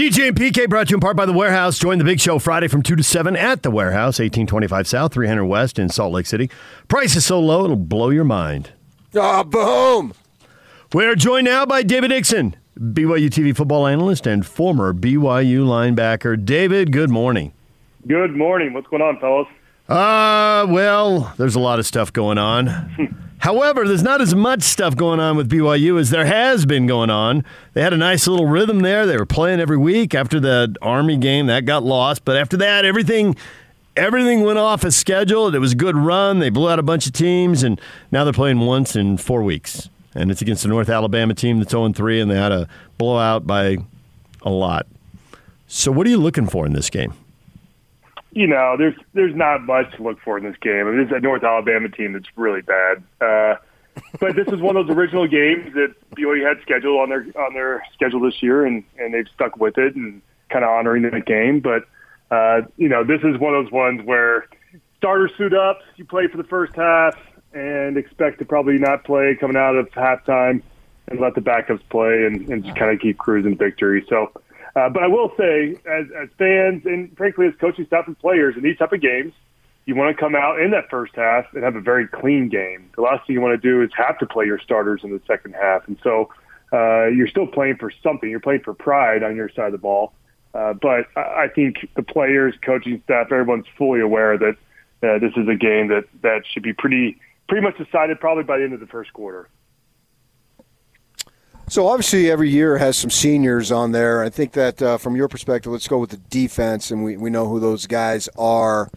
DJ and PK brought to you in part by The Warehouse. Join the big show Friday from 2 to 7 at The Warehouse, 1825 South, 300 West in Salt Lake City. Price is so low, it'll blow your mind. Ah, boom! We're joined now by David Nixon, BYU TV football analyst and former BYU linebacker. David, good morning. Good morning. What's going on, fellas? Uh, well, there's a lot of stuff going on. However, there's not as much stuff going on with BYU as there has been going on. They had a nice little rhythm there. They were playing every week after the Army game. That got lost. But after that, everything everything went off as scheduled. It was a good run. They blew out a bunch of teams, and now they're playing once in four weeks. And it's against the North Alabama team that's 0 3, and they had a blowout by a lot. So, what are you looking for in this game? You know, there's there's not much to look for in this game. I mean, a North Alabama team that's really bad. Uh, but this is one of those original games that BYU had scheduled on their on their schedule this year, and and they've stuck with it and kind of honoring the game. But uh, you know, this is one of those ones where starters suit up, you play for the first half, and expect to probably not play coming out of halftime, and let the backups play and, and just kind of keep cruising victory. So uh, but I will say, as, as fans and frankly as coaching staff and players in these type of games, you want to come out in that first half and have a very clean game. The last thing you want to do is have to play your starters in the second half, and so uh, you're still playing for something. You're playing for pride on your side of the ball. Uh, but I think the players, coaching staff, everyone's fully aware that uh, this is a game that that should be pretty pretty much decided probably by the end of the first quarter. So obviously, every year has some seniors on there. I think that uh, from your perspective, let's go with the defense, and we, we know who those guys are.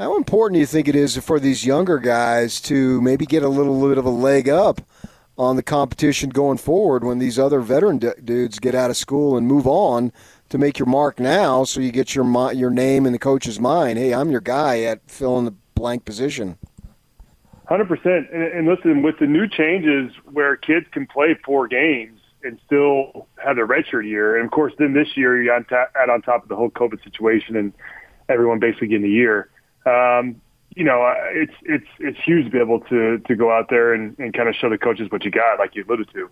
How important do you think it is for these younger guys to maybe get a little bit of a leg up on the competition going forward when these other veteran d- dudes get out of school and move on to make your mark now, so you get your your name in the coach's mind? Hey, I'm your guy at filling the blank position. Hundred percent. And listen, with the new changes where kids can play four games and still have their redshirt year, and of course, then this year you add on top of the whole COVID situation and everyone basically getting a year. Um, you know, uh, it's it's it's huge to be able to to go out there and, and kind of show the coaches what you got, like you alluded to.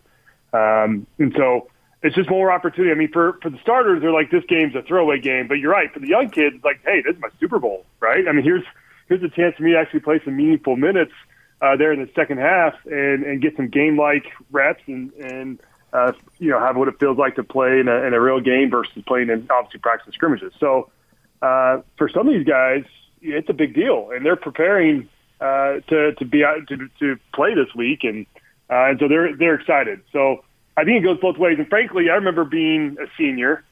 Um, and so it's just more opportunity. I mean, for for the starters, they're like this game's a throwaway game, but you're right. For the young kids, it's like, hey, this is my Super Bowl, right? I mean, here's here's a chance for me to actually play some meaningful minutes uh, there in the second half and, and get some game like reps and, and uh, you know, have what it feels like to play in a, in a real game versus playing in obviously practice scrimmages. So uh, for some of these guys, it's a big deal, and they're preparing uh, to to be out to to play this week, and uh, and so they're they're excited. So I think it goes both ways. And frankly, I remember being a senior,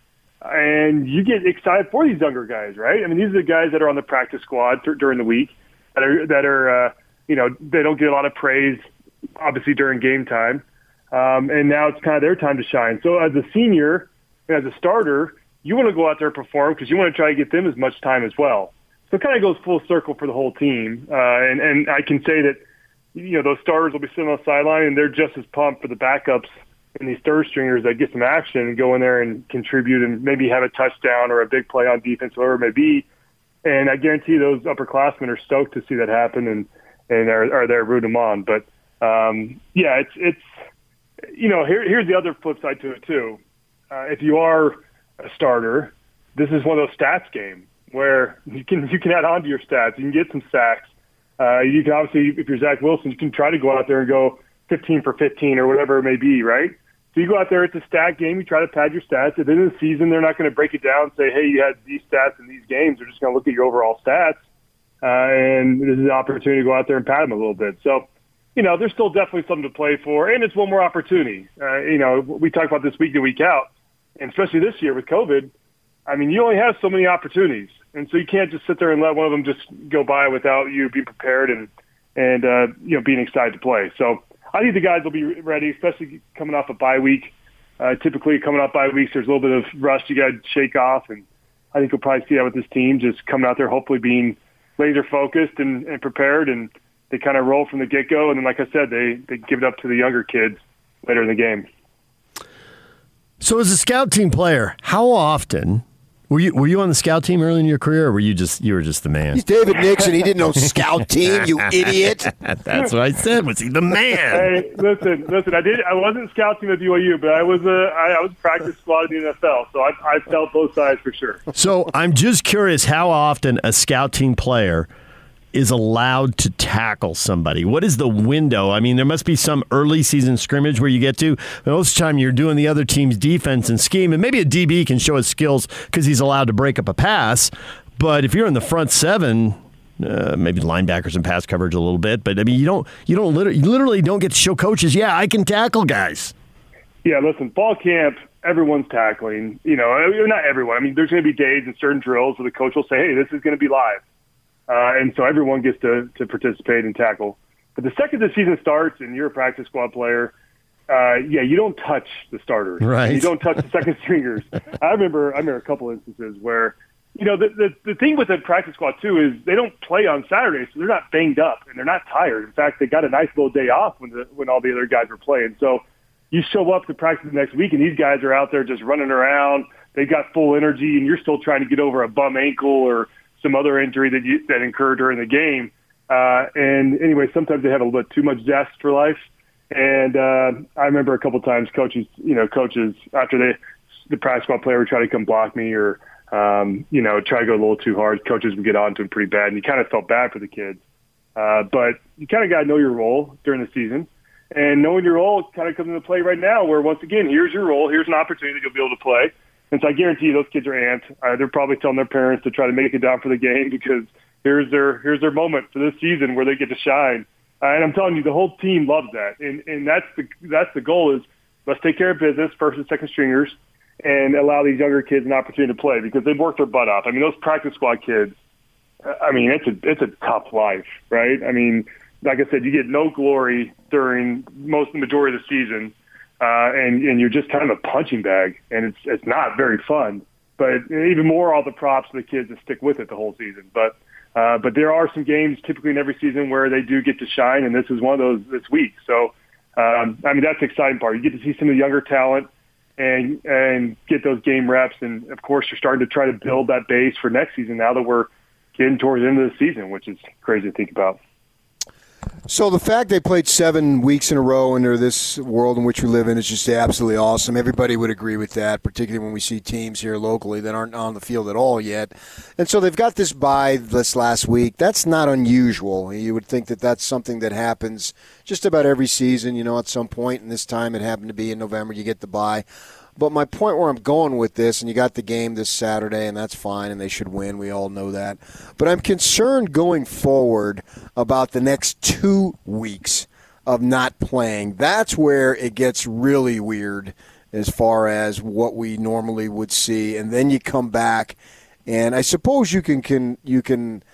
and you get excited for these younger guys, right? I mean, these are the guys that are on the practice squad th- during the week that are that are uh, you know, they don't get a lot of praise, obviously during game time. Um, and now it's kind of their time to shine. So as a senior, as a starter, you want to go out there and perform because you want to try to get them as much time as well. So it kind of goes full circle for the whole team. Uh, and, and I can say that, you know, those starters will be sitting on the sideline and they're just as pumped for the backups and these third stringers that get some action and go in there and contribute and maybe have a touchdown or a big play on defense, whatever it may be. And I guarantee those upperclassmen are stoked to see that happen. And, and are, are there rooting them on. But um, yeah, it's it's you know here, here's the other flip side to it too. Uh, if you are a starter, this is one of those stats game where you can you can add on to your stats. You can get some sacks. Uh, you can obviously, if you're Zach Wilson, you can try to go out there and go 15 for 15 or whatever it may be, right? So you go out there, it's a stat game. You try to pad your stats. At the end of the season, they're not going to break it down and say, hey, you had these stats in these games. They're just going to look at your overall stats uh, and this is an opportunity to go out there and pat him a little bit. So, you know, there's still definitely something to play for, and it's one more opportunity. Uh, you know, we talk about this week to week out, and especially this year with COVID. I mean, you only have so many opportunities, and so you can't just sit there and let one of them just go by without you being prepared and and uh, you know being excited to play. So I think the guys will be ready, especially coming off a bye week. Uh, typically, coming off bye weeks, there's a little bit of rust you got to shake off, and I think we'll probably see that with this team, just coming out there, hopefully being laser focused and, and prepared, and they kind of roll from the get go. And then, like I said, they they give it up to the younger kids later in the game. So, as a scout team player, how often Were you were you on the scout team early in your career, or were you just you were just the man? He's David Nixon. He didn't know scout team. You idiot. That's what I said. Was he the man? Hey, listen, listen. I did. I wasn't scouting team at BYU, but I was a. I, I was practice squad in the NFL, so I, I felt both sides for sure. So I'm just curious how often a scout team player is allowed to tackle somebody? What is the window? I mean, there must be some early season scrimmage where you get to. Most of the time, you're doing the other team's defense and scheme, and maybe a DB can show his skills because he's allowed to break up a pass. But if you're in the front seven, uh, maybe linebackers and pass coverage a little bit, but I mean, you don't, you don't, literally, you literally don't get to show coaches. Yeah, I can tackle guys. Yeah, listen, fall camp, everyone's tackling. You know, not everyone. I mean, there's going to be days and certain drills where the coach will say, "Hey, this is going to be live." Uh, and so everyone gets to, to participate and tackle. But the second the season starts and you're a practice squad player, uh, yeah, you don't touch the starters. Right. You don't touch the second stringers. I remember I remember a couple instances where, you know, the, the the thing with the practice squad too is they don't play on Saturdays, so they're not banged up and they're not tired. In fact, they got a nice little day off when the when all the other guys were playing. So you show up to practice the next week and these guys are out there just running around. They've got full energy and you're still trying to get over a bum ankle or some other injury that you, that incurred during the game. Uh, and anyway, sometimes they have a little bit too much zest for life. And uh, I remember a couple times coaches, you know, coaches after they the squad player would try to come block me or um, you know try to go a little too hard. Coaches would get on to him pretty bad, and you kind of felt bad for the kids. Uh, but you kind of got to know your role during the season, and knowing your role kind of comes into play right now. Where once again, here's your role, here's an opportunity that you'll be able to play and so I guarantee you those kids are amped. Uh, they're probably telling their parents to try to make it down for the game because here's their here's their moment for this season where they get to shine. Uh, and I'm telling you, the whole team loves that, and and that's the that's the goal is let's take care of business first and second stringers, and allow these younger kids an opportunity to play because they've worked their butt off. I mean, those practice squad kids. I mean, it's a it's a tough life, right? I mean, like I said, you get no glory during most the majority of the season uh, and and you're just kind of a punching bag, and it's it's not very fun. But even more, all the props for the kids that stick with it the whole season. But uh, but there are some games typically in every season where they do get to shine, and this is one of those this week. So um, I mean that's the exciting part. You get to see some of the younger talent and and get those game reps, and of course you're starting to try to build that base for next season. Now that we're getting towards the end of the season, which is crazy to think about. So the fact they played seven weeks in a row under this world in which we live in is just absolutely awesome. Everybody would agree with that, particularly when we see teams here locally that aren't on the field at all yet. And so they've got this bye this last week. That's not unusual. You would think that that's something that happens just about every season. You know, at some point. and this time it happened to be in November. You get the bye. But my point where I'm going with this, and you got the game this Saturday, and that's fine, and they should win. We all know that. But I'm concerned going forward about the next two weeks of not playing. That's where it gets really weird as far as what we normally would see. And then you come back, and I suppose you can, can you can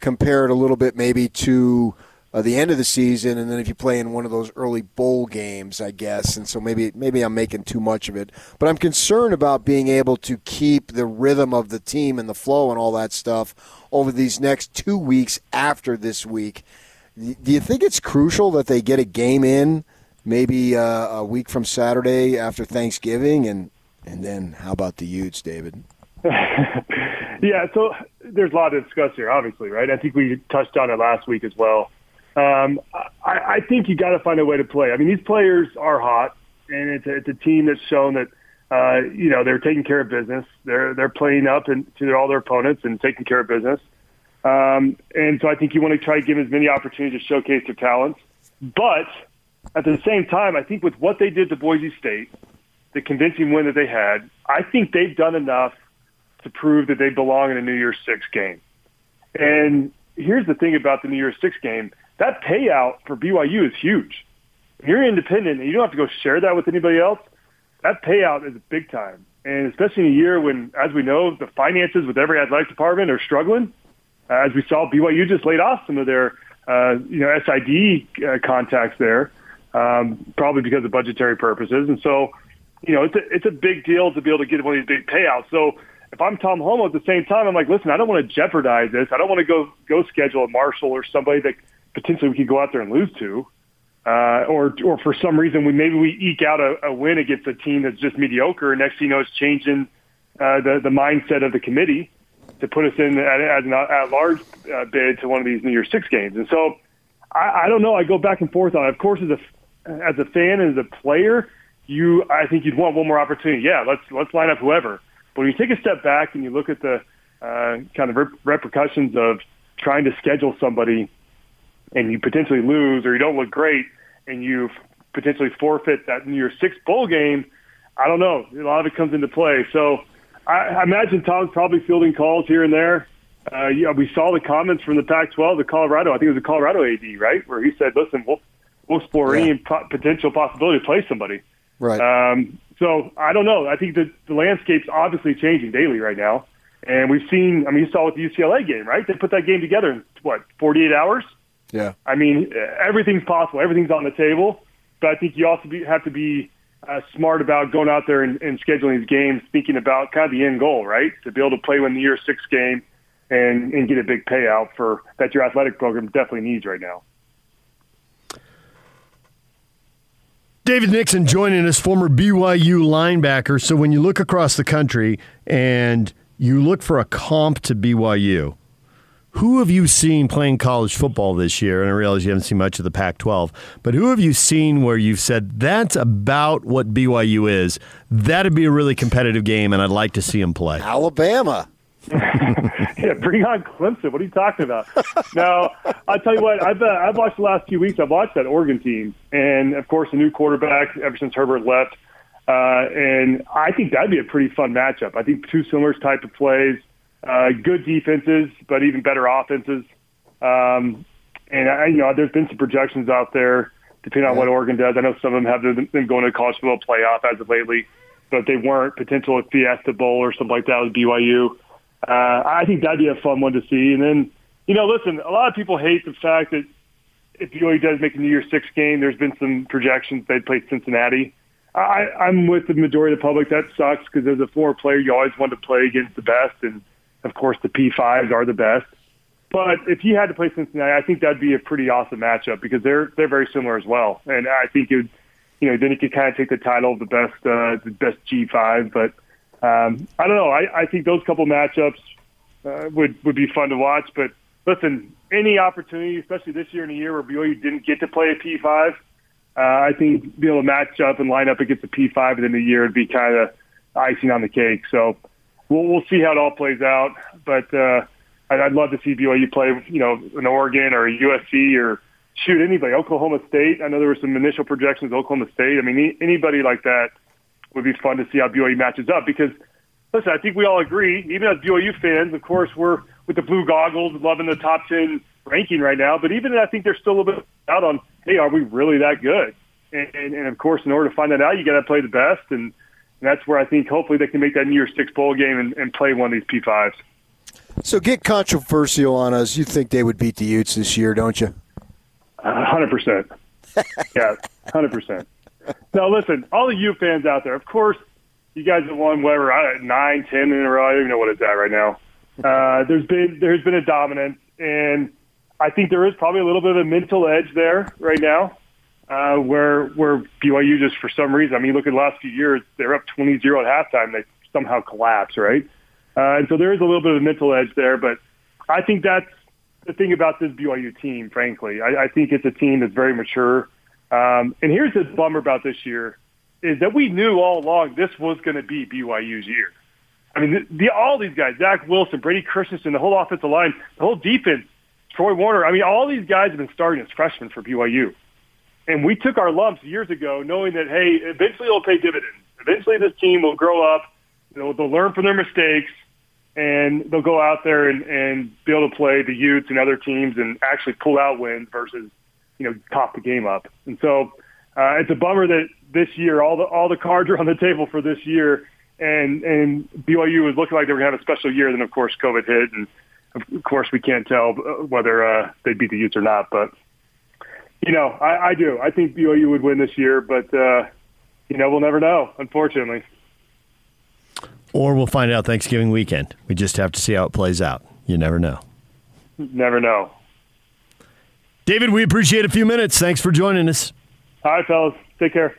compare it a little bit maybe to uh, the end of the season, and then if you play in one of those early bowl games, I guess. And so maybe maybe I'm making too much of it, but I'm concerned about being able to keep the rhythm of the team and the flow and all that stuff over these next two weeks after this week. Do you think it's crucial that they get a game in, maybe uh, a week from Saturday after Thanksgiving, and and then how about the Utes, David? yeah, so there's a lot to discuss here, obviously, right? I think we touched on it last week as well. Um, I, I think you got to find a way to play. I mean, these players are hot, and it's a, it's a team that's shown that uh, you know they're taking care of business. They're they're playing up and to all their opponents and taking care of business. Um, and so I think you want to try to give as many opportunities to showcase their talents. But at the same time, I think with what they did to Boise State, the convincing win that they had, I think they've done enough to prove that they belong in a New Year's Six game. And here's the thing about the New Year's Six game that payout for BYU is huge. If you're independent and you don't have to go share that with anybody else, that payout is big time. And especially in a year when, as we know, the finances with every athletic department are struggling. As we saw, BYU just laid off some of their, uh, you know, SID uh, contacts there, um, probably because of budgetary purposes. And so, you know, it's a, it's a big deal to be able to get one of these big payouts. So if I'm Tom Holmoe at the same time, I'm like, listen, I don't want to jeopardize this. I don't want to go go schedule a Marshall or somebody that – potentially we could go out there and lose to, uh, or or for some reason we maybe we eke out a, a win against a team that's just mediocre, and next thing you know it's changing uh, the the mindset of the committee to put us in as an at large uh, bid to one of these New Year's Six games. And so I, I don't know. I go back and forth on it. Of course, as a as a fan and as a player, you I think you'd want one more opportunity. Yeah, let's let's line up whoever. But when you take a step back and you look at the uh, kind of repercussions of trying to schedule somebody and you potentially lose or you don't look great and you potentially forfeit that New Year's Six bowl game, I don't know. A lot of it comes into play. So I, I imagine Tom's probably fielding calls here and there. Uh, yeah, we saw the comments from the Pac-12, the Colorado. I think it was the Colorado AD, right, where he said, "Listen, we'll we'll explore yeah. any po- potential possibility to play somebody." Right. Um, so I don't know. I think the the landscape's obviously changing daily right now, and we've seen. I mean, you saw with the UCLA game, right? They put that game together in what 48 hours. Yeah. I mean, everything's possible. Everything's on the table, but I think you also be, have to be uh, smart about going out there and, and scheduling these games, thinking about kind of the end goal, right? To be able to play in the year six game and, and get a big payout for that your athletic program definitely needs right now. David Nixon joining us, former BYU linebacker. So when you look across the country and you look for a comp to BYU, who have you seen playing college football this year? And I realize you haven't seen much of the Pac 12, but who have you seen where you've said, that's about what BYU is? That'd be a really competitive game, and I'd like to see them play. Alabama. yeah, bring on Clemson. What are you talking about? now, I'll tell you what. I've uh, I've watched the last few weeks. I've watched that Oregon team, and of course, a new quarterback ever since Herbert left. Uh, and I think that'd be a pretty fun matchup. I think two similar type of plays. Uh, good defenses, but even better offenses. Um, and I, you know, there's been some projections out there, depending on what Oregon does. I know some of them have been going to college football playoff as of lately, but they weren't potential at Fiesta Bowl or something like that with BYU. Uh, I think that'd be a fun one to see. And then, you know, listen, a lot of people hate the fact that if BYU does make a New Year's Six game, there's been some projections they'd play Cincinnati. I, I'm with the majority of the public. That sucks because as a former player, you always want to play against the best and – of course, the P5s are the best. But if you had to play Cincinnati, I think that'd be a pretty awesome matchup because they're they're very similar as well. And I think it, you know, then you could kind of take the title of the best uh, the best G5. But um, I don't know. I, I think those couple matchups uh, would would be fun to watch. But listen, any opportunity, especially this year in a year where BYU didn't get to play a P5, uh, I think be able to match up and line up against a P5 within a year would be kind of icing on the cake. So we'll we'll see how it all plays out. But uh, I'd, I'd love to see BYU play, you know, an Oregon or a USC or shoot anybody, Oklahoma State. I know there were some initial projections Oklahoma State. I mean, anybody like that would be fun to see how BYU matches up because. Listen, I think we all agree, even as BYU fans, of course, we're with the blue goggles, loving the top 10 ranking right now. But even I think there's still a little bit out on, hey, are we really that good? And, and, and of course, in order to find that out, you got to play the best. And and that's where I think hopefully they can make that New Year's Six bowl game and, and play one of these P5s. So get controversial on us. You think they would beat the Utes this year, don't you? hundred percent. Yeah, hundred percent. Now listen, all the U fans out there, of course, you guys have won whatever nine, ten in a row. I don't even know what it's at right now. Uh, there's been there's been a dominance, and I think there is probably a little bit of a mental edge there right now uh, where where BYU just for some reason, I mean, look at the last few years, they're up 20-0 at halftime. They somehow collapse, right? Uh, and so there is a little bit of a mental edge there, but I think that's the thing about this BYU team. Frankly, I, I think it's a team that's very mature. Um, and here's the bummer about this year is that we knew all along this was going to be BYU's year. I mean, the, the, all these guys, Zach Wilson, Brady Christensen, the whole offensive line, the whole defense, Troy Warner. I mean, all these guys have been starting as freshmen for BYU. And we took our lumps years ago, knowing that hey, eventually it'll pay dividends. Eventually, this team will grow up. You know, they'll learn from their mistakes, and they'll go out there and, and be able to play the Utes and other teams and actually pull out wins versus you know top the game up. And so uh, it's a bummer that this year all the all the cards are on the table for this year, and and BYU was looking like they were going to have a special year. Then of course COVID hit, and of course we can't tell whether uh, they beat the Utes or not, but you know, I, I do. I think BYU would win this year, but uh, you know, we'll never know. Unfortunately. Or we'll find out Thanksgiving weekend. We just have to see how it plays out. You never know. Never know. David, we appreciate a few minutes. Thanks for joining us. All right, fellas. Take care.